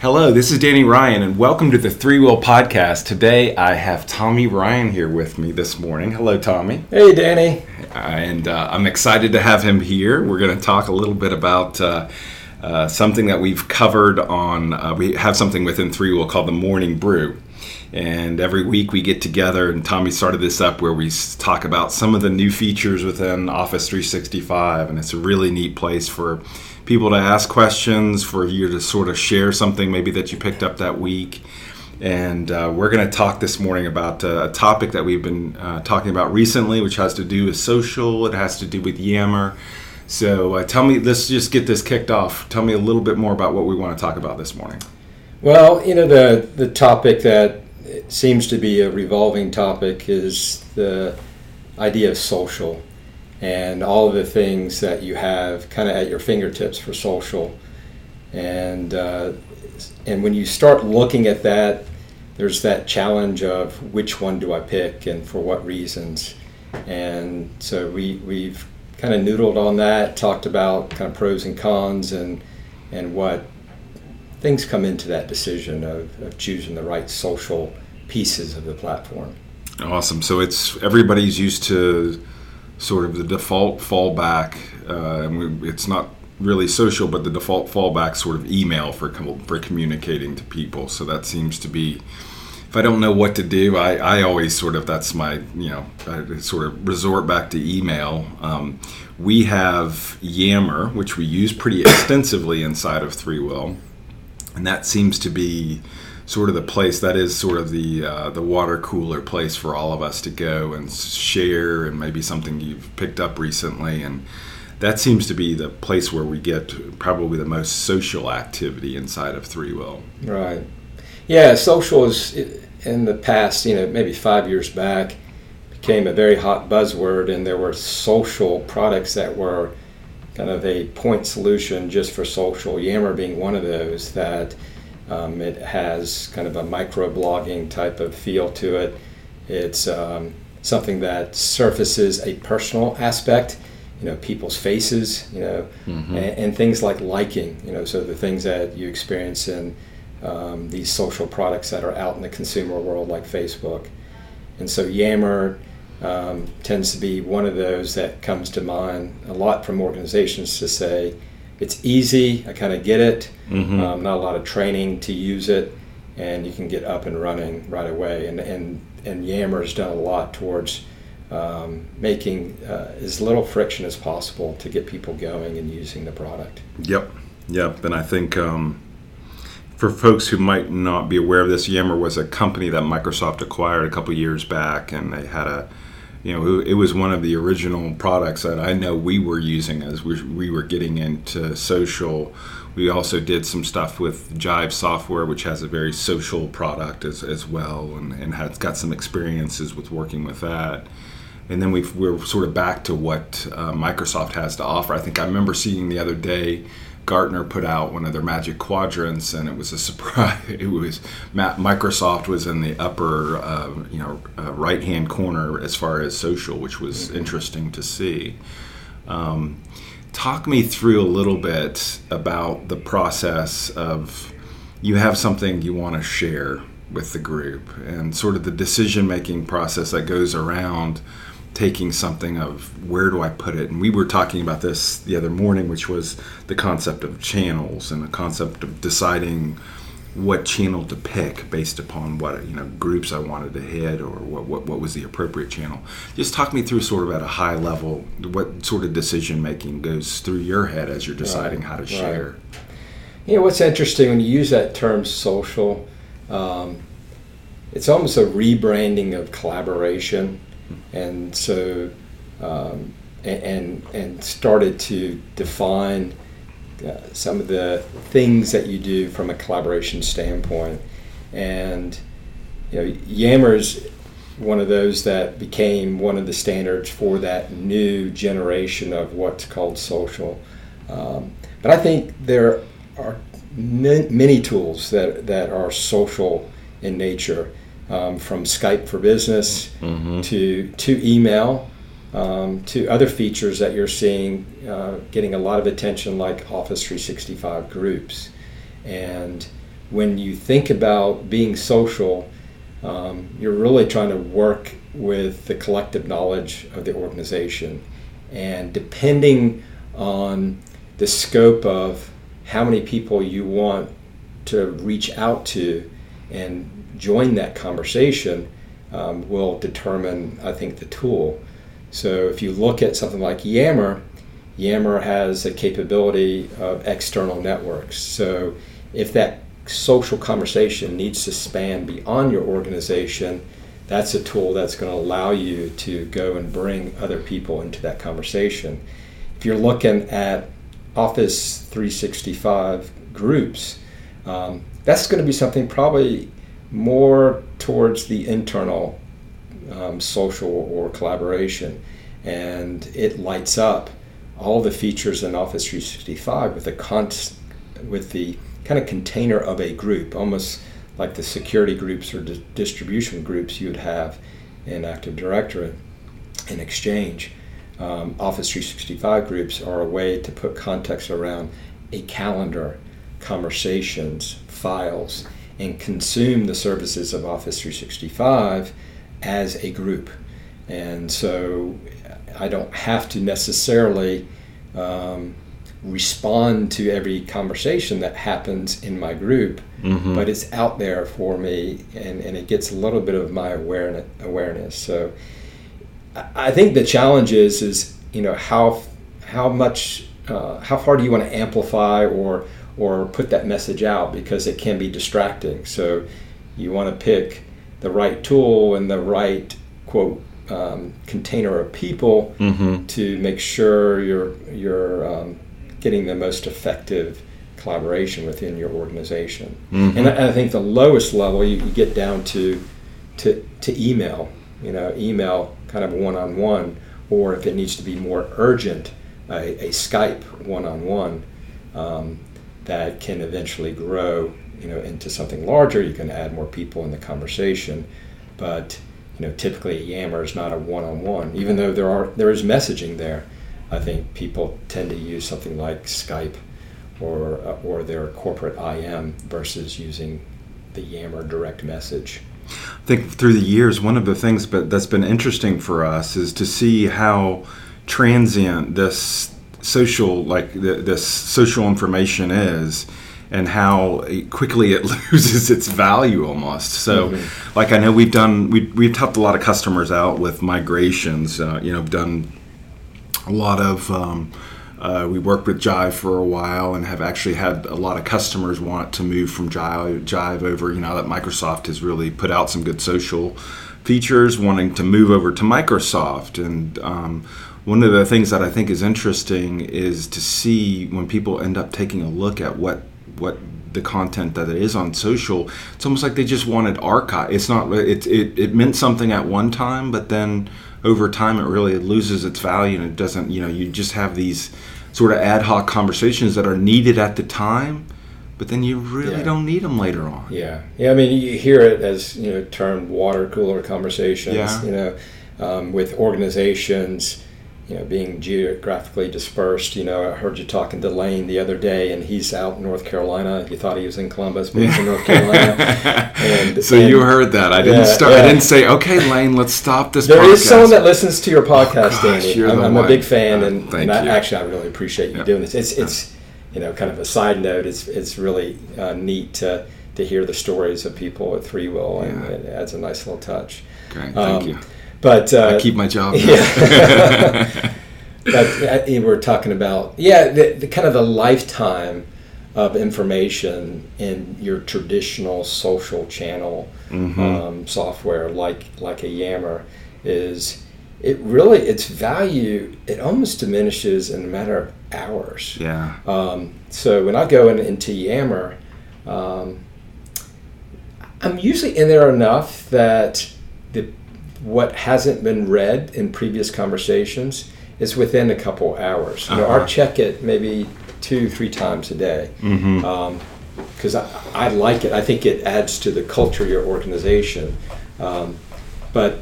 Hello, this is Danny Ryan, and welcome to the ThreeWill Podcast. Today I have Tommy Ryan here with me this morning. Hello, Tommy. Hey, Danny. And uh, I'm excited to have him here. We're going to talk a little bit about uh, uh, something that we've covered on, uh, we have something within ThreeWill called the Morning Brew. And every week we get together, and Tommy started this up where we talk about some of the new features within Office 365. And it's a really neat place for people to ask questions, for you to sort of share something maybe that you picked up that week. And uh, we're going to talk this morning about uh, a topic that we've been uh, talking about recently, which has to do with social, it has to do with Yammer. So uh, tell me, let's just get this kicked off. Tell me a little bit more about what we want to talk about this morning. Well, you know, the, the topic that seems to be a revolving topic is the idea of social and all of the things that you have kind of at your fingertips for social. And uh, and when you start looking at that, there's that challenge of which one do I pick and for what reasons. And so we we've kind of noodled on that, talked about kind of pros and cons and and what things come into that decision of, of choosing the right social pieces of the platform. Awesome. So it's everybody's used to sort of the default fallback, uh, and we, it's not really social, but the default fallback sort of email for com- for communicating to people. So that seems to be. If I don't know what to do, I, I always sort of that's my you know I sort of resort back to email. Um, we have Yammer, which we use pretty extensively inside of Three Will, and that seems to be sort of the place that is sort of the uh, the water cooler place for all of us to go and share and maybe something you've picked up recently. And that seems to be the place where we get probably the most social activity inside of three will right. Yeah social is in the past you know maybe five years back became a very hot buzzword and there were social products that were kind of a point solution just for social. Yammer being one of those that um, it has kind of a micro-blogging type of feel to it. It's um, something that surfaces a personal aspect, you know, people's faces, you know, mm-hmm. and, and, things like liking, you know, so the things that you experience in um, these social products that are out in the consumer world like Facebook. And so Yammer um, tends to be one of those that comes to mind a lot from organizations to say, it's easy. I kind of get it. Mm-hmm. Um, not a lot of training to use it, and you can get up and running right away. And and and Yammer's done a lot towards um, making uh, as little friction as possible to get people going and using the product. Yep, yep. And I think. Um, for folks who might not be aware of this, Yammer was a company that Microsoft acquired a couple years back, and they had a you know, it was one of the original products that I know we were using as we, we were getting into social. We also did some stuff with Jive Software, which has a very social product as, as well, and, and got some experiences with working with that. And then we are sort of back to what uh, Microsoft has to offer. I think I remember seeing the other day Gartner put out one of their magic quadrants, and it was a surprise. It was Microsoft was in the upper, uh, you know, uh, right hand corner as far as social, which was mm-hmm. interesting to see. Um, talk me through a little bit about the process of you have something you want to share with the group and sort of the decision making process that goes around taking something of where do I put it? And we were talking about this the other morning, which was the concept of channels and the concept of deciding what channel to pick based upon what you know groups I wanted to hit or what, what, what was the appropriate channel. Just talk me through sort of at a high level what sort of decision making goes through your head as you're deciding right, how to share. Right. You know what's interesting when you use that term social, um, it's almost a rebranding of collaboration and so um, and and started to define uh, some of the things that you do from a collaboration standpoint. And you know, Yammer's one of those that became one of the standards for that new generation of what's called social. Um, but I think there are many tools that, that are social in nature um, from Skype for Business mm-hmm. to to email um, to other features that you're seeing uh, getting a lot of attention, like Office 365 groups, and when you think about being social, um, you're really trying to work with the collective knowledge of the organization. And depending on the scope of how many people you want to reach out to and join that conversation um, will determine, I think, the tool. So if you look at something like Yammer, Yammer has a capability of external networks. So if that social conversation needs to span beyond your organization, that's a tool that's going to allow you to go and bring other people into that conversation. If you're looking at Office 365 groups, um, that's going to be something probably more towards the internal um, social or collaboration. And it lights up all the features in Office 365 with the, with the kind of container of a group, almost like the security groups or di- distribution groups you would have in Active Directory in Exchange. Um, Office 365 groups are a way to put context around a calendar, conversations, files, and consume the services of Office 365 as a group. And so I don't have to necessarily um, respond to every conversation that happens in my group, mm-hmm. but it's out there for me and, and it gets a little bit of my awareness. awareness. So I think the challenge is, is you know, how, how much, uh, how far do you want to amplify or, or put that message out because it can be distracting. So you want to pick the right tool and the right quote um, container of people mm-hmm. to make sure you're you're um, getting the most effective collaboration within your organization. Mm-hmm. And, I, I, think the lowest level you, you, get down to, to to email. You know, email kind of one on one, or if it needs to be more urgent, a, a Skype one on one that can eventually grow. You know, into something larger. You can add more people in the conversation, but you know, typically Yammer is not a one-on-one, even though there are there is messaging there. I think people tend to use something like Skype or uh, or their corporate IM versus using the Yammer direct message. I think through the years, one of the things but that's been interesting for us is to see how transient this social like this social information is and how quickly it loses its value almost. So, mm-hmm. like I know we've done we we've helped a lot of customers out with migrations. Uh, you know, done a lot of. Um, uh, we worked with Jive for a while and have actually had a lot of customers want to move from Jive, Jive over. You know that Microsoft has really put out some good social features, wanting to move over to Microsoft. And um, one of the things that I think is interesting is to see when people end up taking a look at what what the content that it is on social it's almost like they just wanted archive it's not it, it, it meant something at one time but then over time it really loses its value and it doesn't you know you just have these sort of ad hoc conversations that are needed at the time but then you really yeah. don't need them later on yeah yeah i mean you hear it as you know termed water cooler conversations yeah. you know um, with organizations you know, being geographically dispersed. You know, I heard you talking to Lane the other day, and he's out in North Carolina. You thought he was in Columbus, but he's in North Carolina. And, so and, you heard that? I didn't yeah, start. Yeah. I didn't say, "Okay, Lane, let's stop this." There podcast. is someone that listens to your podcast, oh, gosh, Danny. I'm, I'm a big fan, uh, and, and I, actually, I really appreciate you yeah. doing this. It's it's you know, kind of a side note. It's it's really uh, neat to to hear the stories of people at Threewill, and it adds a nice little touch. Great, thank um, you. But uh, I keep my job. Yeah. but uh, we're talking about yeah, the, the, kind of the lifetime of information in your traditional social channel mm-hmm. um, software like like a Yammer is it really its value it almost diminishes in a matter of hours. Yeah. Um, so when I go in, into Yammer, um, I'm usually in there enough that the what hasn't been read in previous conversations is within a couple hours. You know, uh-huh. our check it maybe two, three times a day. Mm-hmm. Um, because I, I, like it. I think it adds to the culture of your organization. Um, but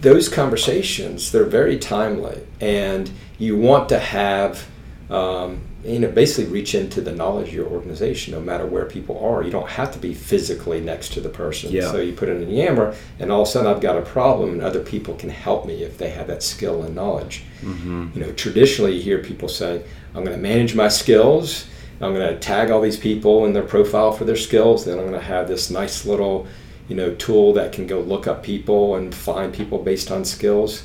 those conversations, they're very timely, and you want to have um, you know, basically reach into the knowledge of your organization, no matter where people are. You don't have to be physically next to the person. Yeah. So you put it in Yammer, and all of a sudden I've got a problem, and other people can help me if they have that skill and knowledge. Mm-hmm. You know, traditionally you hear people say, "I'm going to manage my skills. I'm going to tag all these people in their profile for their skills. Then I'm going to have this nice little, you know, tool that can go look up people and find people based on skills."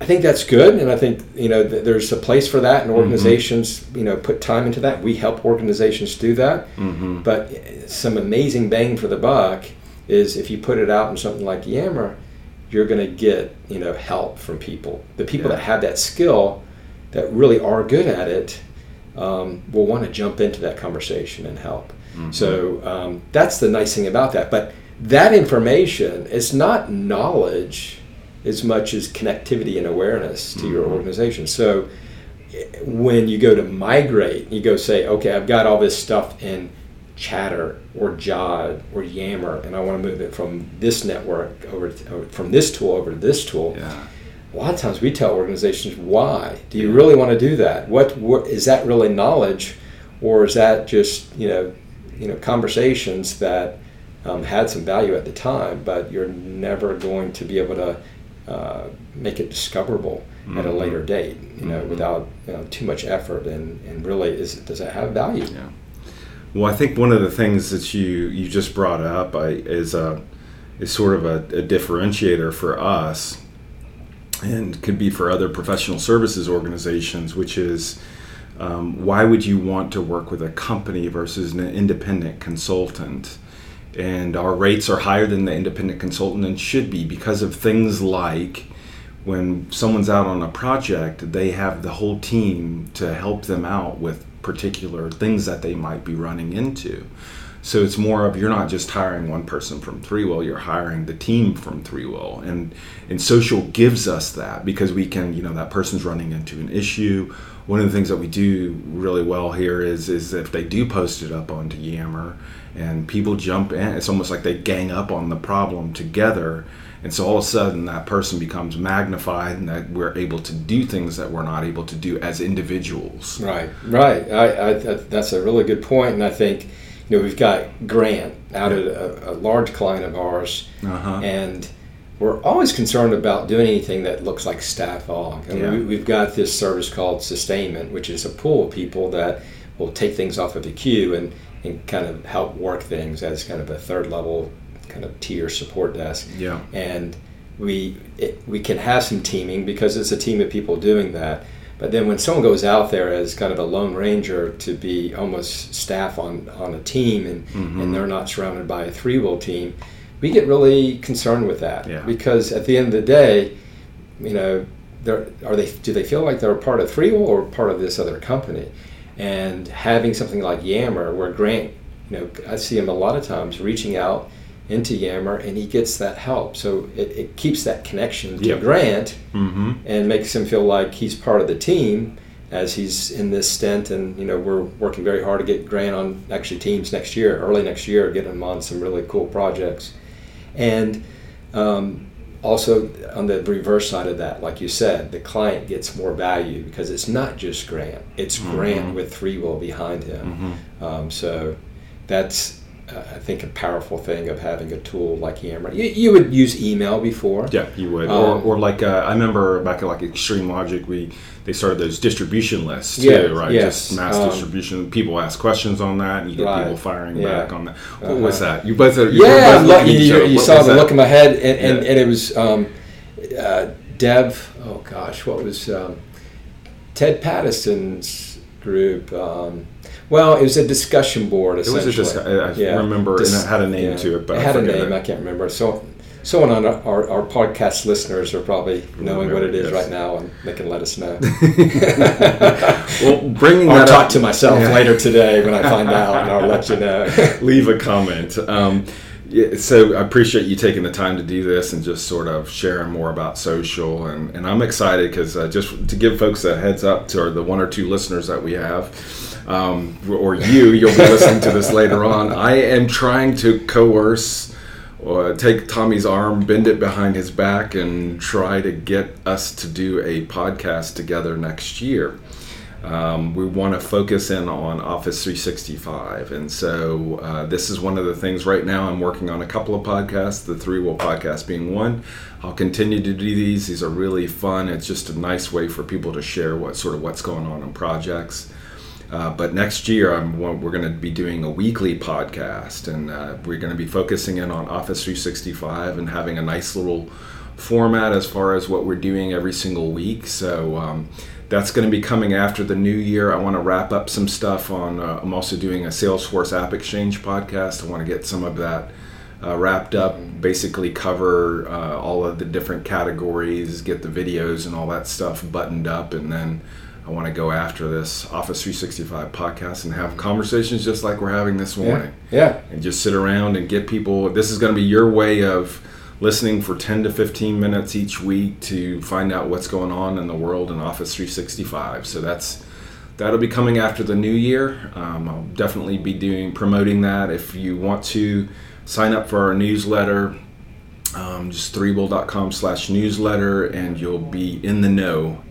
I think that's good, and I think you know th- there's a place for that, and organizations you know put time into that. We help organizations do that, Mm-hmm. but uh, some amazing bang for the buck is if you put it out in something like Yammer, you're going to get you know help from people. The people Yeah. that have that skill, that really are good at it, um, will want to jump into that conversation and help. Mm-hmm. So um, that's the nice thing about that. But that information is not knowledge as much as connectivity and awareness to your Mhm. organization. So when you go to migrate, you go say, okay, I've got all this stuff in Chatter or Jod or Yammer, and I want to move it from this network over to, from this tool over to this tool. Yeah. A lot of times we tell organizations, why? Do you really want to do that? What, what is that really knowledge, or is that just you know, you know, conversations that um, had some value at the time, but you're never going to be able to uh, make it discoverable at a Mhm. later date, you know, Mhm. without you know, too much effort. And, and really, is it, does it have value? Yeah. Well, I think one of the things that you you just brought up I, is a is sort of a, a differentiator for us, and could be for other professional services organizations, which is um, why would you want to work with a company versus an independent consultant? And our rates are higher than the independent consultant and should be because of things like when someone's out on a project, they have the whole team to help them out with particular things that they might be running into. So it's more of you're not just hiring one person from Three Will, you're hiring the team from ThreeWill. And and social gives us that because we can, you know, that person's running into an issue. One of the things that we do really well here is is if they do post it up onto Yammer and people jump in, it's almost like they gang up on the problem together. And so all of a sudden that person becomes magnified and that we're able to do things that we're not able to do as individuals. Right, right. I, I, that's a really good point, and I think you know we've got Grant out at a, a large client of ours, Uh-huh. and we're always concerned about doing anything that looks like staff aug. And Yeah. we, we've got this service called Sustainment, which is a pool of people that will take things off of the queue and, and kind of help work things as kind of a third level kind of tier support desk Yeah. and we it, we can have some teaming because it's a team of people doing that. But then when someone goes out there as kind of a lone ranger to be almost staff on, on a team and, Mhm. and they're not surrounded by a ThreeWill team, we get really concerned with that Yeah. because at the end of the day, you know, are they do they feel like they're a part of ThreeWill or part of this other company? And having something like Yammer, where Grant, you know, I see him a lot of times reaching out into Yammer, and he gets that help. So it, it keeps that connection to Yep. Grant Mm-hmm. and makes him feel like he's part of the team as he's in this stint. And you know, we're working very hard to get Grant on actually teams next year, early next year, get him on some really cool projects. And um, also on the reverse side of that, like you said, the client gets more value because it's not just Grant; it's Mhm. Grant with three will behind him. Mm-hmm. Um, so that's, uh, I think, a powerful thing of having a tool like Yammer. You, you would use email before. Yeah, you would. Um, or, or like uh, I remember back at like Extreme Logic, we they started those distribution lists too, Yeah, right? yes. Just mass Um, distribution. People ask questions on that, and you get Right, people firing yeah. back on that. What Uh-huh. was that? You both are. you Yeah, both I'm looking looking, at each you, you saw the that? look in my head, and, and, Yeah. and it was um, uh, Dev. Oh gosh, what was um, Ted Pattison's group? Well, it was a discussion board. It was a Essentially, discu- I- I remember, and it had a name to it, but it I had a name. it. I can't remember. So, someone on our, our, podcast listeners are probably knowing what it is Yes. right now, and they can let us know. well, bringing I'll that talk up, to myself Yeah. later today when I find out, and I'll let you know. leave a comment. Um, yeah, so I appreciate you taking the time to do this and just sort of sharing more about social. And, and I'm excited because uh, just to give folks a heads up to the one or two listeners that we have, um, or you, you'll be listening to this later on. I am trying to coerce or take Tommy's arm, bend it behind his back, and try to get us to do a podcast together next year. um, we want to focus in on Office 365. And so uh, this is one of the things right now. I'm working on a couple of podcasts, the Three Will podcast being one. I'll continue to do these. These are really fun. It's just a nice way for people to share what sort of what's going on in projects. Uh, but next year, I'm, we're going to be doing a weekly podcast, and uh, we're going to be focusing in on Office 365 and having a nice little format as far as what we're doing every single week. So um, that's going to be coming after the new year. I want to wrap up some stuff on. Uh, I'm also doing a Salesforce App Exchange podcast. I want to get some of that uh, wrapped up. Basically, cover uh, all of the different categories, get the videos and all that stuff buttoned up, and then I want to go after this Office 365 podcast and have conversations just like we're having this morning. Yeah. yeah. And just sit around and get people. This is going to be your way of listening for 10 to 15 minutes each week to find out what's going on in the world in Office 365. So that's that'll be coming after the new year. Um, I'll definitely be doing promoting that. If you want to sign up for our newsletter, um, just threewill.com slash newsletter, and you'll be in the know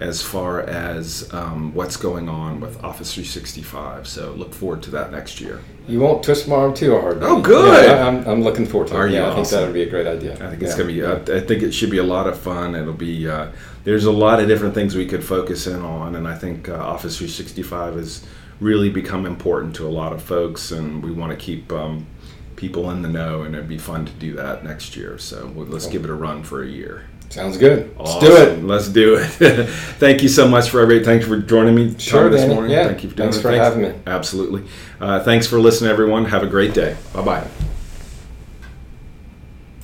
as far as um, what's going on with Office 365. So look forward to that next year. You won't twist my arm too hard. Oh, good. Yeah, I'm, I'm looking forward to it. Are it. you Yeah, I think that would be a great idea. I think it's Yeah. gonna be. I, I think it should be a lot of fun. It'll be. Uh, there's a lot of different things we could focus in on, and I think uh, Office 365 has really become important to a lot of folks, and we want to keep um, people in the know, and it'd be fun to do that next year. So let's give it a run for a year. Sounds good. Let's do it. Let's do it. Thank you so much for everybody. Thanks for joining me Sure, this Danny. morning. Yeah. Thank you for doing Thanks it. for having me. Absolutely. Uh, thanks for listening, everyone. Have a great day. Bye bye.